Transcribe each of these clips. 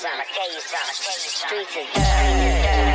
Streets is dirty.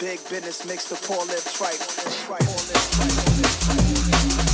Big business makes the poor live tripe. tripe.